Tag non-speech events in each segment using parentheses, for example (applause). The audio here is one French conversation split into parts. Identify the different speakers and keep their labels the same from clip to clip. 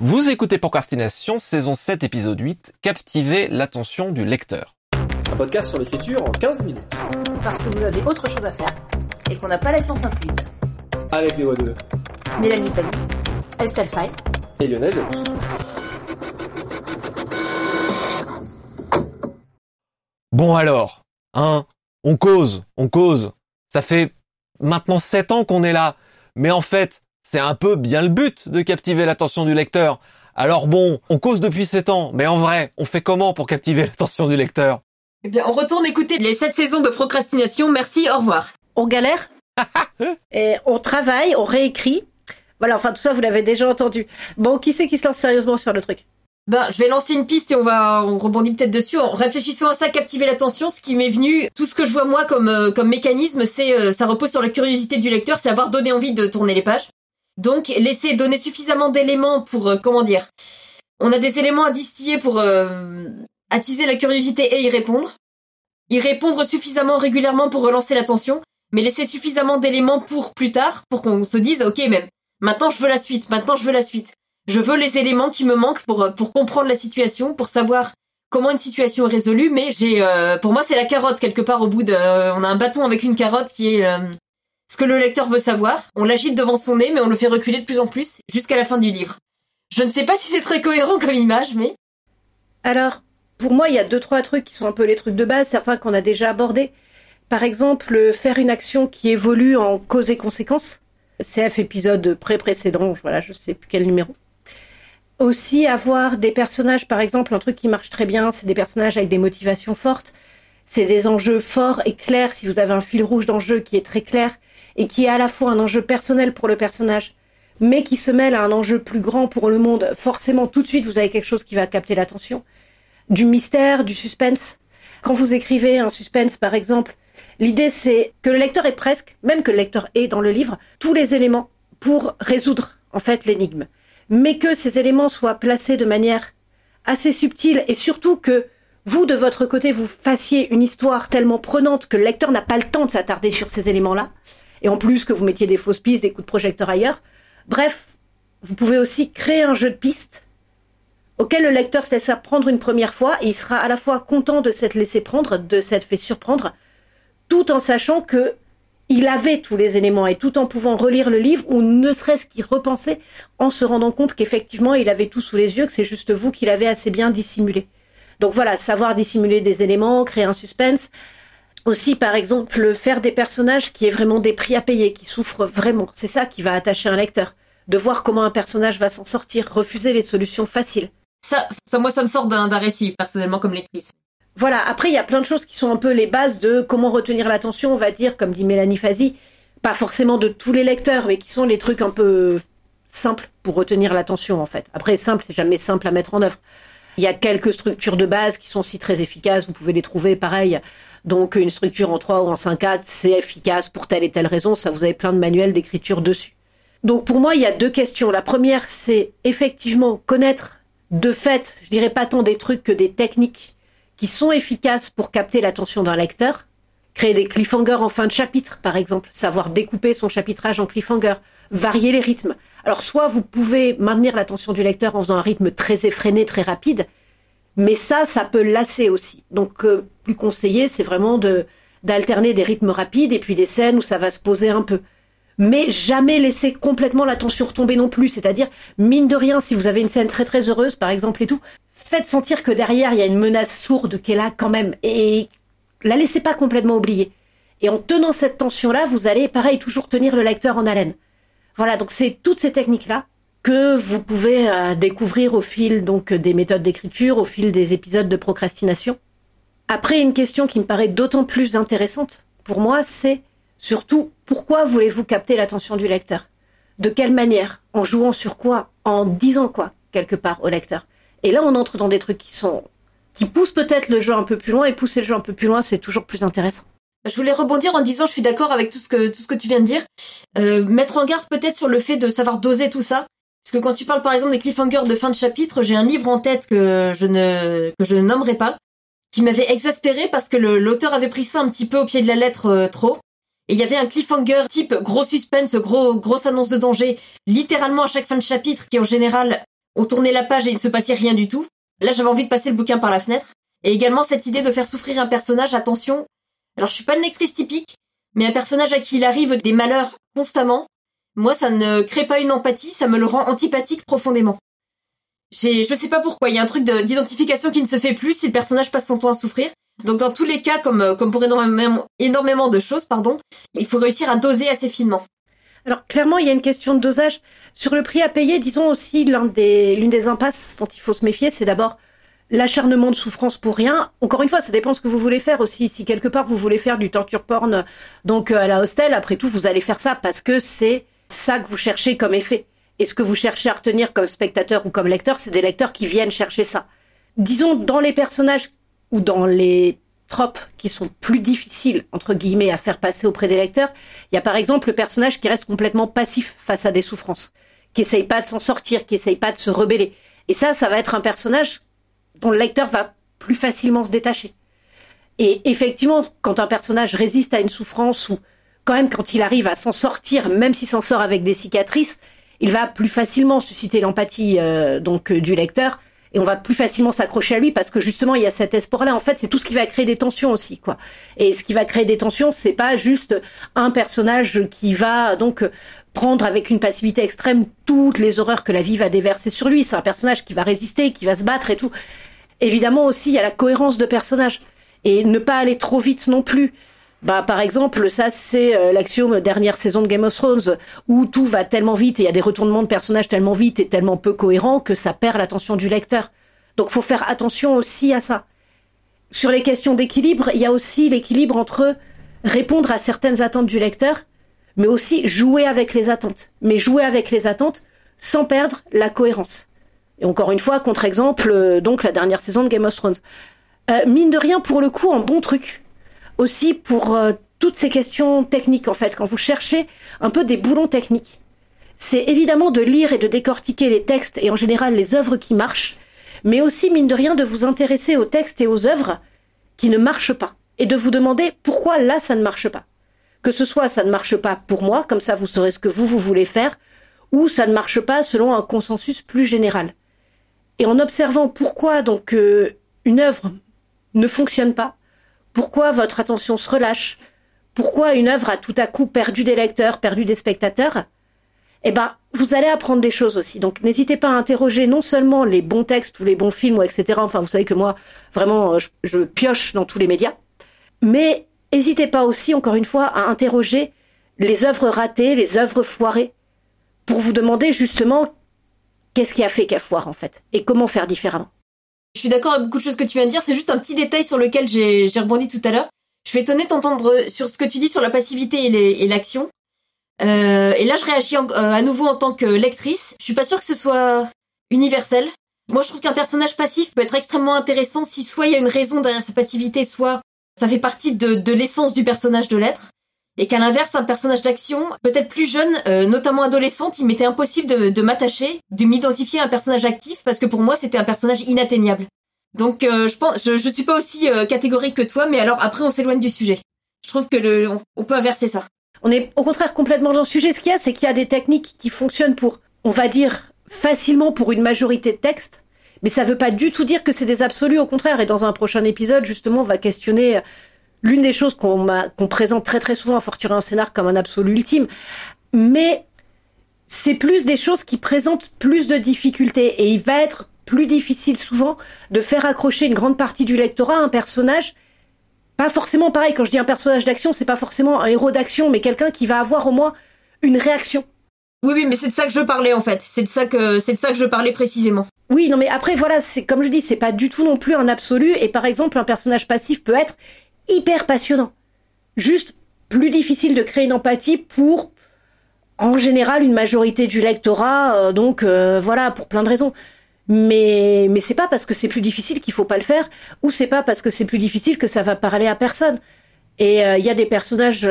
Speaker 1: Vous écoutez Procrastination, saison 7, épisode 8, captiver l'attention du lecteur.
Speaker 2: Un podcast sur l'écriture en 15 minutes.
Speaker 3: Parce que vous avez autre chose à faire et qu'on n'a pas la science incluse.
Speaker 2: Avec les voix de
Speaker 3: Mélanie Fazi, Estelle Fay
Speaker 2: et Lionel.
Speaker 1: Bon alors, hein, on cause, on cause. Ça fait maintenant 7 ans qu'on est là. Mais en fait, c'est un peu bien le but de captiver l'attention du lecteur. Alors bon, on cause depuis 7 ans, mais en vrai, on fait comment pour captiver (laughs) l'attention du lecteur?
Speaker 4: Eh bien, on retourne écouter les 7 saisons de procrastination. Merci, au revoir.
Speaker 5: on galère (laughs) et on travaille, on réécrit. Voilà, enfin tout ça vous l'avez déjà entendu. Bon, qui c'est qui se lance sérieusement sur le truc?
Speaker 4: Ben, je vais lancer une piste et on va, on rebondit peut-être dessus. En réfléchissant à ça, captiver l'attention, ce qui m'est venu, tout ce que je vois moi comme euh, comme mécanisme, c'est euh, ça repose sur la curiosité du lecteur, c'est avoir donné envie de tourner les pages. Donc, laisser donner suffisamment d'éléments pour euh, comment dire. On a des éléments à distiller pour euh, attiser la curiosité et y répondre. Y répondre suffisamment régulièrement pour relancer l'attention, mais laisser suffisamment d'éléments pour plus tard, pour qu'on se dise, ok, même maintenant je veux la suite, maintenant je veux la suite. Je veux les éléments qui me manquent pour pour comprendre la situation, pour savoir comment une situation est résolue. Mais j'ai, euh, pour moi, c'est la carotte quelque part au bout de. on a un bâton avec une carotte qui est euh, ce que le lecteur veut savoir. On l'agite devant son nez, mais on le fait reculer de plus en plus jusqu'à la fin du livre. Je ne sais pas si c'est très cohérent comme image, mais
Speaker 5: Alors, pour moi, il y a deux trois trucs qui sont un peu les trucs de base, certains qu'on a déjà abordés. Par exemple, faire une action qui évolue en cause et conséquence. CF épisode pré-précédent, voilà, je sais plus quel numéro. Aussi avoir des personnages, par exemple, un truc qui marche très bien, c'est des personnages avec des motivations fortes. C'est des enjeux forts et clairs. Si vous avez un fil rouge d'enjeu qui est très clair et qui est à la fois un enjeu personnel pour le personnage, mais qui se mêle à un enjeu plus grand pour le monde, forcément, tout de suite, vous avez quelque chose qui va capter l'attention. Du mystère, du suspense. Quand vous écrivez un suspense, par exemple, l'idée c'est que le lecteur ait presque, même que le lecteur ait dans le livre, tous les éléments pour résoudre, en fait, l'énigme. Mais que ces éléments soient placés de manière assez subtile et surtout que vous, de votre côté, vous fassiez une histoire tellement prenante que le lecteur n'a pas le temps de s'attarder sur ces éléments-là. Et en plus que vous mettiez des fausses pistes, des coups de projecteur ailleurs. Bref, vous pouvez aussi créer un jeu de pistes auquel le lecteur se laisse prendre une première fois et il sera à la fois content de s'être laissé prendre, de s'être fait surprendre, tout en sachant que il avait tous les éléments et tout en pouvant relire le livre ou ne serait-ce qu'y repenser en se rendant compte qu'effectivement il avait tout sous les yeux, que c'est juste vous qui l'avez assez bien dissimulé. Donc voilà, savoir dissimuler des éléments, créer un suspense. Aussi, par exemple, faire des personnages qui aient vraiment des prix à payer, qui souffrent vraiment. C'est ça qui va attacher un lecteur. De voir comment un personnage va s'en sortir, refuser les solutions faciles.
Speaker 4: ça, ça moi, ça me sort d'un d'un récit personnellement comme lectrice.
Speaker 5: Voilà, après, il y a plein de choses qui sont un peu les bases de comment retenir l'attention, on va dire, comme dit Mélanie Fazi. Pas forcément de tous les lecteurs, mais qui sont les trucs un peu simples pour retenir l'attention, en fait. Après, simple, c'est jamais simple à mettre en œuvre. Il y a quelques structures de base qui sont aussi très efficaces, vous pouvez les trouver pareil. Donc, une structure en 3 ou en 5 c'est efficace pour telle et telle raison, ça vous avez plein de manuels d'écriture dessus. Donc, pour moi, il y a deux questions. La première, c'est effectivement connaître de fait, je dirais pas tant des trucs que des techniques qui sont efficaces pour capter l'attention d'un lecteur. Créer des cliffhangers en fin de chapitre, par exemple, savoir découper son chapitrage en cliffhanger, varier les rythmes. Alors soit vous pouvez maintenir l'attention du lecteur en faisant un rythme très effréné, très rapide, mais ça, ça peut lasser aussi. Donc euh, plus conseillé, c'est vraiment de d'alterner des rythmes rapides et puis des scènes où ça va se poser un peu. Mais jamais laisser complètement l'attention retomber non plus. C'est-à-dire, mine de rien, si vous avez une scène très très heureuse, par exemple, et tout, faites sentir que derrière, il y a une menace sourde qui est là quand même. Et la laissez pas complètement oublier. Et en tenant cette tension-là, vous allez, pareil, toujours tenir le lecteur en haleine. Voilà, donc c'est toutes ces techniques-là que vous pouvez euh, découvrir au fil donc des méthodes d'écriture, au fil des épisodes de procrastination. Après, une question qui me paraît d'autant plus intéressante pour moi, c'est surtout pourquoi voulez-vous capter l'attention du lecteur? De quelle manière? En jouant sur quoi? En disant quoi quelque part au lecteur? Et là, on entre dans des trucs qui sont qui poussent peut-être le jeu un peu plus loin et pousser le jeu un peu plus loin, c'est toujours plus intéressant.
Speaker 4: Je voulais rebondir en disant, je suis d'accord avec tout ce que tout ce que tu viens de dire. Euh, mettre en garde peut-être sur le fait de savoir doser tout ça, parce que quand tu parles par exemple des cliffhangers de fin de chapitre, j'ai un livre en tête que je ne que je ne nommerai pas, qui m'avait exaspéré parce que l'auteur avait pris ça un petit peu au pied de la lettre euh, trop. Et il y avait un cliffhanger type gros suspense, gros grosse annonce de danger, littéralement à chaque fin de chapitre, qui en général on tournait la page et il ne se passait rien du tout. Là, j'avais envie de passer le bouquin par la fenêtre. Et également cette idée de faire souffrir un personnage, attention. Alors, je suis pas une lectrice typique, mais un personnage à qui il arrive des malheurs constamment, moi, ça ne crée pas une empathie, ça me le rend antipathique profondément. J'ai, je sais pas pourquoi, il y a un truc d'identification qui ne se fait plus si le personnage passe son temps à souffrir. Donc dans tous les cas, comme, euh, pour énormément, de choses, pardon, il faut réussir à doser assez finement.
Speaker 5: Alors clairement, il y a une question de dosage. Sur le prix à payer, disons aussi l'une des impasses dont il faut se méfier, c'est d'abord l'acharnement de souffrance pour rien. Encore une fois, ça dépend ce que vous voulez faire aussi. Si quelque part vous voulez faire du torture porn, donc euh, à la hostel, après tout, vous allez faire ça parce que c'est ça que vous cherchez comme effet. Et ce que vous cherchez à retenir comme spectateur ou comme lecteur, c'est des lecteurs qui viennent chercher ça. Disons, dans les personnages ou dans les tropes qui sont plus difficiles, entre guillemets, à faire passer auprès des lecteurs, il y a par exemple le personnage qui reste complètement passif face à des souffrances, qui essaye pas de s'en sortir, qui essaye pas de se rebeller. Et ça, ça va être un personnage dont le lecteur va plus facilement se détacher. Et effectivement, quand un personnage résiste à une souffrance ou quand même quand il arrive à s'en sortir, même s'il s'en sort avec des cicatrices, il va plus facilement susciter l'empathie euh, donc euh, du lecteur et on va plus facilement s'accrocher à lui parce que justement il y a cet espoir-là. En fait, c'est tout ce qui va créer des tensions aussi, quoi. Et ce qui va créer des tensions, c'est pas juste un personnage qui va donc prendre avec une passivité extrême toutes les horreurs que la vie va déverser sur lui. C'est un personnage qui va résister, qui va se battre et tout. Évidemment aussi, il y a la cohérence de personnage et ne pas aller trop vite non plus. Bah, par exemple, ça, c'est euh, l'axiome dernière saison de Game of Thrones, où tout va tellement vite et il y a des retournements de personnages tellement vite et tellement peu cohérents que ça perd l'attention du lecteur. Donc, faut faire attention aussi à ça. Sur les questions d'équilibre, il y a aussi l'équilibre entre répondre à certaines attentes du lecteur, mais aussi jouer avec les attentes. Mais jouer avec les attentes sans perdre la cohérence. Et encore une fois, contre-exemple, euh, donc la dernière saison de Game of Thrones. Euh, mine de rien, pour le coup, un bon truc aussi pour euh, toutes ces questions techniques en fait, quand vous cherchez un peu des boulons techniques. C'est évidemment de lire et de décortiquer les textes et en général les œuvres qui marchent, mais aussi mine de rien de vous intéresser aux textes et aux œuvres qui ne marchent pas et de vous demander pourquoi là ça ne marche pas. Que ce soit ça ne marche pas pour moi, comme ça vous saurez ce que vous vous voulez faire, ou ça ne marche pas selon un consensus plus général. Et en observant pourquoi donc euh, une œuvre ne fonctionne pas, pourquoi votre attention se relâche? Pourquoi une œuvre a tout à coup perdu des lecteurs, perdu des spectateurs? Eh ben, vous allez apprendre des choses aussi. Donc, n'hésitez pas à interroger non seulement les bons textes ou les bons films, etc. Enfin, vous savez que moi, vraiment, je, je pioche dans tous les médias. Mais n'hésitez pas aussi, encore une fois, à interroger les œuvres ratées, les œuvres foirées, pour vous demander justement qu'est-ce qui a fait qu'elle foire en fait, et comment faire différemment.
Speaker 4: Je suis d'accord avec beaucoup de choses que tu viens de dire. C'est juste un petit détail sur lequel j'ai rebondi tout à l'heure. Je suis étonnée d'entendre sur ce que tu dis sur la passivité et l'action. Euh, et là, je réagis euh, à nouveau en tant que lectrice. Je suis pas sûre que ce soit universel. Moi, je trouve qu'un personnage passif peut être extrêmement intéressant si soit il y a une raison derrière sa passivité, soit ça fait partie de, de l'essence du personnage de l'être. Et qu'à l'inverse, un personnage d'action, peut-être plus jeune, euh, notamment adolescente, il m'était impossible de, m'attacher, de m'identifier à un personnage actif, parce que pour moi, c'était un personnage inatteignable. Donc, euh, je pense, je, suis pas aussi euh, catégorique que toi, mais alors après, on s'éloigne du sujet. Je trouve que le, on, peut inverser ça.
Speaker 5: On est au contraire complètement dans le sujet. Ce qu'il y a, c'est qu'il y a des techniques qui fonctionnent pour, on va dire, facilement pour une majorité de textes, mais ça veut pas du tout dire que c'est des absolus. Au contraire, et dans un prochain épisode, justement, on va questionner l'une des choses qu'on présente très très souvent à Fortuné en scénar comme un absolu ultime, mais c'est plus des choses qui présentent plus de difficultés. Et il va être plus difficile souvent de faire accrocher une grande partie du lectorat à un personnage pas forcément pareil. Quand je dis un personnage d'action c'est pas forcément un héros d'action mais quelqu'un qui va avoir au moins une réaction.
Speaker 4: Oui oui mais c'est de ça que je parlais en fait. C'est de ça que c'est de ça que je parlais précisément.
Speaker 5: Oui non mais après voilà c'est comme je dis c'est pas du tout non plus un absolu. Et par exemple un personnage passif peut être hyper passionnant. Juste plus difficile de créer une empathie pour, en général, une majorité du lectorat. Euh, donc euh, voilà, pour plein de raisons. Mais mais c'est pas parce que c'est plus difficile qu'il faut pas le faire, ou c'est pas parce que c'est plus difficile que ça va parler à personne. Et euh, il y a des personnages.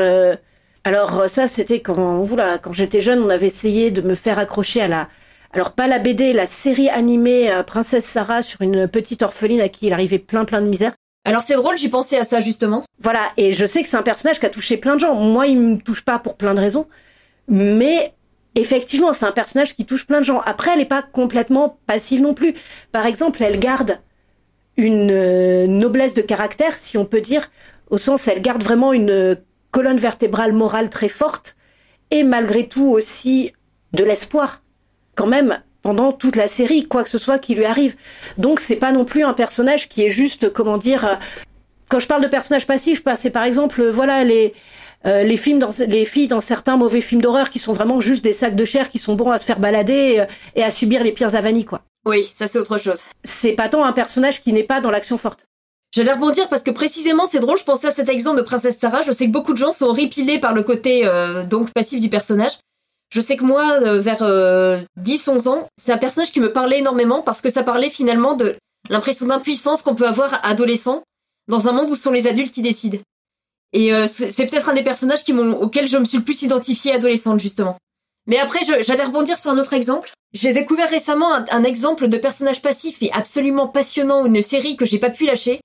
Speaker 5: alors ça, c'était quand voilà, quand j'étais jeune, on avait essayé de me faire accrocher à la alors pas la BD, la série animée Princesse Sarah sur une petite orpheline à qui il arrivait plein plein de misère.
Speaker 4: Alors c'est drôle, j'y pensais à ça justement.
Speaker 5: Voilà, et je sais que c'est un personnage qui a touché plein de gens. Moi, il me touche pas pour plein de raisons, mais effectivement, c'est un personnage qui touche plein de gens. Après, elle n'est pas complètement passive non plus. Par exemple, elle garde une euh, noblesse de caractère, si on peut dire, au sens, elle garde vraiment une euh, colonne vertébrale morale très forte, et malgré tout aussi de l'espoir, quand même, pendant toute la série, quoi que ce soit qui lui arrive. Donc, c'est pas non plus un personnage qui est juste, comment dire, euh, quand je parle de personnage passif, bah, c'est par exemple, voilà, les, euh, les films dans les filles dans certains mauvais films d'horreur qui sont vraiment juste des sacs de chair qui sont bons à se faire balader euh, et à subir les pires avanies quoi.
Speaker 4: Oui, ça c'est autre chose.
Speaker 5: C'est pas tant un personnage qui n'est pas dans l'action forte.
Speaker 4: J'allais rebondir parce que précisément c'est drôle, je pensais à cet exemple de Princesse Sarah, je sais que beaucoup de gens sont ripilés par le côté euh, donc passif du personnage. Je sais que moi, vers 10-11 ans, c'est un personnage qui me parlait énormément parce que ça parlait finalement de l'impression d'impuissance qu'on peut avoir adolescent dans un monde où ce sont les adultes qui décident. Et euh, c'est peut-être un des personnages qui m'ont, auxquels je me suis le plus identifiée adolescente, justement. Mais après, j'allais rebondir sur un autre exemple. J'ai découvert récemment un, exemple de personnage passif et absolument passionnant, une série que j'ai pas pu lâcher.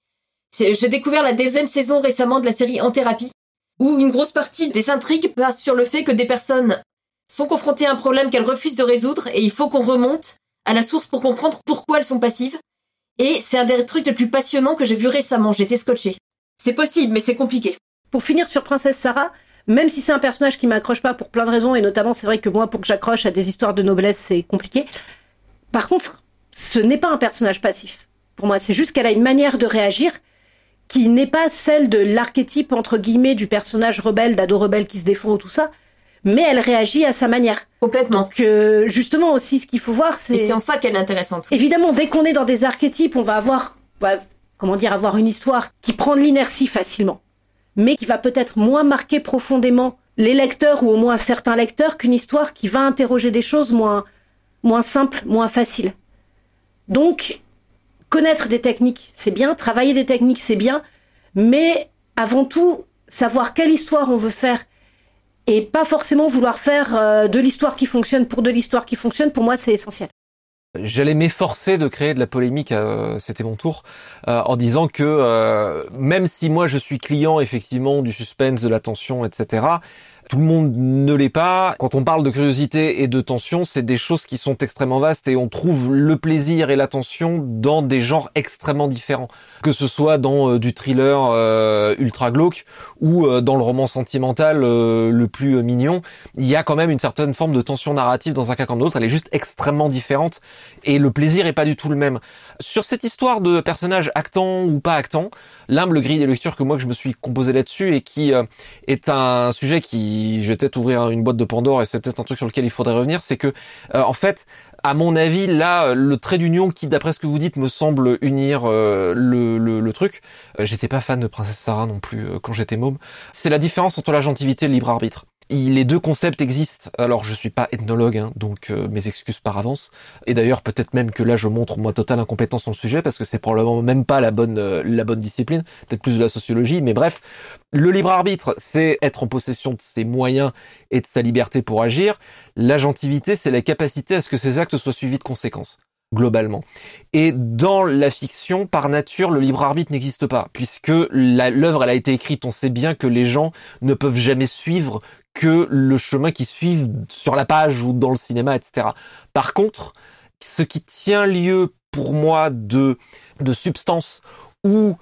Speaker 4: J'ai découvert la deuxième saison récemment de la série En thérapie, où une grosse partie des intrigues passe sur le fait que des personnes sont confrontées à un problème qu'elles refusent de résoudre et il faut qu'on remonte à la source pour comprendre pourquoi elles sont passives. Et c'est un des trucs les plus passionnants que j'ai vu récemment. J'étais scotché. C'est possible, mais c'est compliqué.
Speaker 5: Pour finir sur Princesse Sarah, même si c'est un personnage qui m'accroche pas pour plein de raisons, et notamment c'est vrai que moi, pour que j'accroche à des histoires de noblesse, c'est compliqué. Par contre, ce n'est pas un personnage passif. Pour moi, c'est juste qu'elle a une manière de réagir qui n'est pas celle de l'archétype entre guillemets du personnage rebelle, d'ado rebelle qui se défend ou tout ça, mais elle réagit à sa manière.
Speaker 4: Complètement.
Speaker 5: Donc euh, justement aussi, ce qu'il faut voir, c'est.
Speaker 4: Et c'est en ça qu'elle est intéressante.
Speaker 5: Évidemment, dès qu'on est dans des archétypes, on va avoir, comment dire, avoir une histoire qui prend de l'inertie facilement mais qui va peut-être moins marquer profondément les lecteurs ou au moins certains lecteurs qu'une histoire qui va interroger des choses moins, moins simples, moins faciles. Donc, connaître des techniques, c'est bien, travailler des techniques, c'est bien, mais avant tout, savoir quelle histoire on veut faire et pas forcément vouloir faire euh, de l'histoire qui fonctionne pour de l'histoire qui fonctionne, pour moi, c'est essentiel.
Speaker 1: J'allais m'efforcer de créer de la polémique, euh, c'était mon tour, euh, en disant que même si moi je suis client effectivement du suspense, de la tension, etc., tout le monde ne l'est pas. Quand on parle de curiosité et de tension, c'est des choses qui sont extrêmement vastes et on trouve le plaisir et l'attention dans des genres extrêmement différents. Que ce soit dans euh, du thriller euh, ultra glauque ou euh, dans le roman sentimental le plus mignon, il y a quand même une certaine forme de tension narrative dans un cas comme l'autre. Elle est juste extrêmement différente et le plaisir est pas du tout le même. Sur cette histoire de personnage actant ou pas actant, l'humble grille des lectures que moi que je me suis composé là-dessus et qui est un sujet qui je vais peut-être ouvrir une boîte de Pandore et c'est peut-être un truc sur lequel il faudrait revenir, c'est que euh, en fait, à mon avis, là, le trait d'union qui, d'après ce que vous dites, me semble unir euh, le, le, truc. Euh, j'étais pas fan de Princesse Sarah non plus quand j'étais môme. C'est la différence entre la gentilité et le libre arbitre les deux concepts existent. Alors je suis pas ethnologue, hein, donc euh, mes excuses par avance. Et d'ailleurs peut-être même que là je montre moi totale incompétence sur le sujet parce que c'est probablement même pas la bonne euh, la bonne discipline, peut-être plus de la sociologie. Mais bref, le libre arbitre, c'est être en possession de ses moyens et de sa liberté pour agir. L'agentivité, c'est la capacité à ce que ses actes soient suivis de conséquences globalement. Et dans la fiction, par nature, le libre arbitre n'existe pas, puisque l'œuvre elle a été écrite, on sait bien que les gens ne peuvent jamais suivre que le chemin qui suivent sur la page ou dans le cinéma, etc. Par contre, ce qui tient lieu pour moi de, de substance ou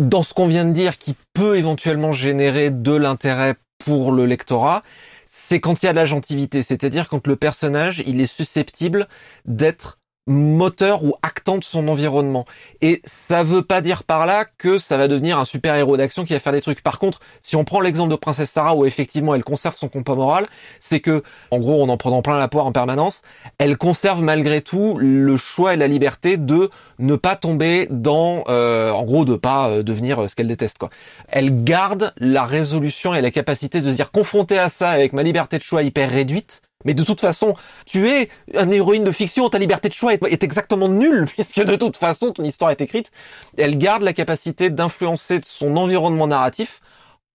Speaker 1: dans ce qu'on vient de dire qui peut éventuellement générer de l'intérêt pour le lectorat, c'est quand il y a de la gentilité, c'est-à-dire quand le personnage, il est susceptible d'être moteur ou actant de son environnement. Et ça veut pas dire par là que ça va devenir un super héros d'action qui va faire des trucs. Par contre, si on prend l'exemple de Princesse Sarah où effectivement elle conserve son compas moral, c'est que, en gros, en en prenant plein la poire en permanence, elle conserve malgré tout le choix et la liberté de ne pas tomber dans, euh, en gros, de pas euh, devenir euh, ce qu'elle déteste, quoi. Elle garde la résolution et la capacité de se dire confrontée à ça avec ma liberté de choix hyper réduite, mais de toute façon, tu es une héroïne de fiction, ta liberté de choix est, exactement nulle, (laughs) puisque de toute façon, ton histoire est écrite. Elle garde la capacité d'influencer son environnement narratif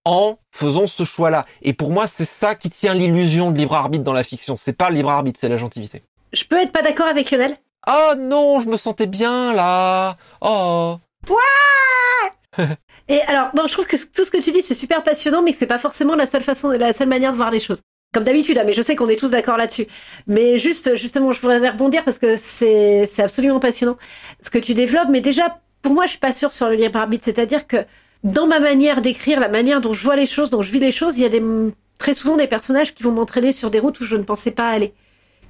Speaker 1: en faisant ce choix-là. Et pour moi, c'est ça qui tient l'illusion de libre arbitre dans la fiction. C'est pas le libre arbitre, c'est la gentilité.
Speaker 5: Je peux être pas d'accord avec Lionel?
Speaker 1: Oh non, je me sentais bien là. Oh.
Speaker 5: Ouais (laughs) Et alors, bon, je trouve que tout ce que tu dis, c'est super passionnant, mais que c'est pas forcément la seule façon, la seule manière de voir les choses. Comme d'habitude, hein, mais je sais qu'on est tous d'accord là-dessus. Mais juste, justement, je voudrais rebondir parce que c'est, c'est absolument passionnant ce que tu développes. Mais déjà, pour moi, je suis pas sûre sur le libre arbitre. C'est-à-dire que dans ma manière d'écrire, la manière dont je vois les choses, dont je vis les choses, il y a des, très souvent des personnages qui vont m'entraîner sur des routes où je ne pensais pas aller,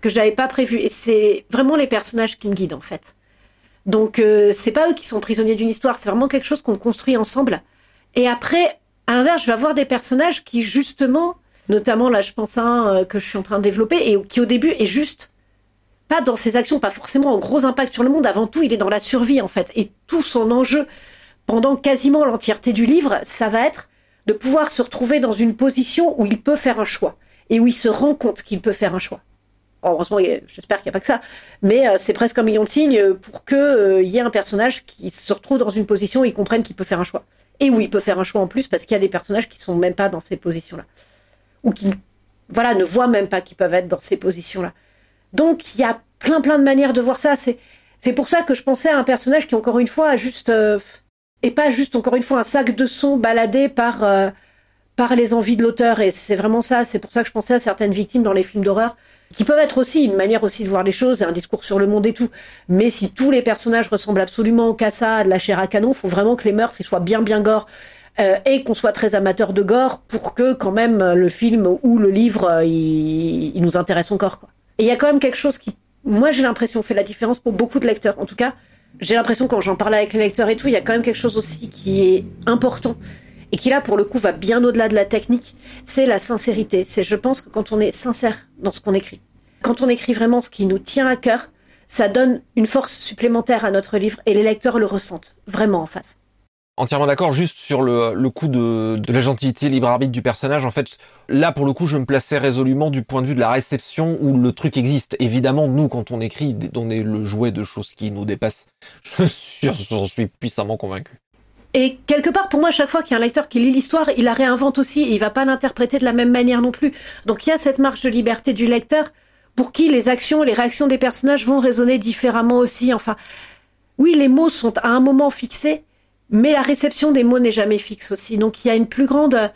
Speaker 5: que je n'avais pas prévu. Et c'est vraiment les personnages qui me guident, en fait. Donc, euh, c'est pas eux qui sont prisonniers d'une histoire. C'est vraiment quelque chose qu'on construit ensemble. Et après, à l'inverse, je vais avoir des personnages qui, justement, Notamment, là, je pense à un euh, que je suis en train de développer et qui, au début, est juste pas dans ses actions, pas forcément un gros impact sur le monde. Avant tout, il est dans la survie, en fait. Et tout son enjeu, pendant quasiment l'entièreté du livre, ça va être de pouvoir se retrouver dans une position où il peut faire un choix. Et où il se rend compte qu'il peut faire un choix. Heureusement, j'espère qu'il n'y a pas que ça. Mais euh, c'est presque un million de signes pour qu'il euh, y ait un personnage qui se retrouve dans une position où il comprenne qu'il peut faire un choix. Et où il peut faire un choix en plus, parce qu'il y a des personnages qui sont même pas dans ces positions-là ou qui voilà ne voient même pas qu'ils peuvent être dans ces positions-là. Donc il y a plein plein de manières de voir ça. C'est pour ça que je pensais à un personnage qui encore une fois a juste euh, et pas juste encore une fois un sac de son baladé par euh, par les envies de l'auteur et c'est vraiment ça. C'est pour ça que je pensais à certaines victimes dans les films d'horreur qui peuvent être aussi une manière aussi de voir les choses, et un discours sur le monde et tout. Mais si tous les personnages ressemblent absolument qu'à ça, de la chair à canon, faut vraiment que les meurtres soient bien bien gore euh, et qu'on soit très amateur de gore pour que quand même le film ou le livre euh, il, nous intéresse encore quoi. Et il y a quand même quelque chose qui, moi j'ai l'impression fait la différence pour beaucoup de lecteurs. En tout cas, j'ai l'impression quand j'en parle avec les lecteurs et tout, il y a quand même quelque chose aussi qui est important et qui là pour le coup va bien au-delà de la technique, c'est la sincérité. C'est je pense que quand on est sincère dans ce qu'on écrit, quand on écrit vraiment ce qui nous tient à cœur, ça donne une force supplémentaire à notre livre et les lecteurs le ressentent vraiment en face
Speaker 1: entièrement d'accord. Juste sur le, coup de, la gentilité libre arbitre du personnage, en fait, là pour le coup, je me plaçais résolument du point de vue de la réception où le truc existe. Évidemment, nous, quand on écrit, on est le jouet de choses qui nous dépassent. (laughs) Je j'en suis puissamment convaincu.
Speaker 5: Et quelque part, pour moi, chaque fois qu'il y a un lecteur qui lit l'histoire, il la réinvente aussi et il va pas l'interpréter de la même manière non plus. Donc il y a cette marge de liberté du lecteur pour qui les actions, les réactions des personnages vont résonner différemment aussi. Enfin, oui, les mots sont à un moment fixés, mais la réception des mots n'est jamais fixe aussi. Donc il y a une plus grande.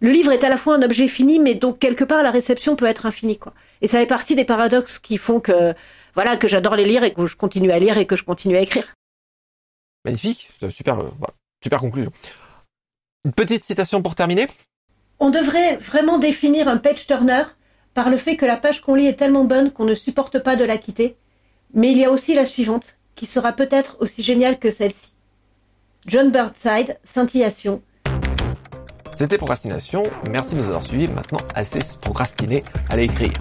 Speaker 5: Le livre est à la fois un objet fini, mais donc quelque part la réception peut être infinie, quoi. Et ça fait partie des paradoxes qui font que, voilà, que j'adore les lire et que je continue à lire et que je continue à écrire.
Speaker 1: Magnifique, super, euh, super conclusion. Une petite citation pour terminer.
Speaker 5: On devrait vraiment définir un page turner par le fait que la page qu'on lit est tellement bonne qu'on ne supporte pas de la quitter. Mais il y a aussi la suivante, qui sera peut-être aussi géniale que celle-ci. John Birdside, Scintillation.
Speaker 1: C'était Procrastination. Merci de nous avoir suivis. Maintenant, assez procrastiné. Allez écrire.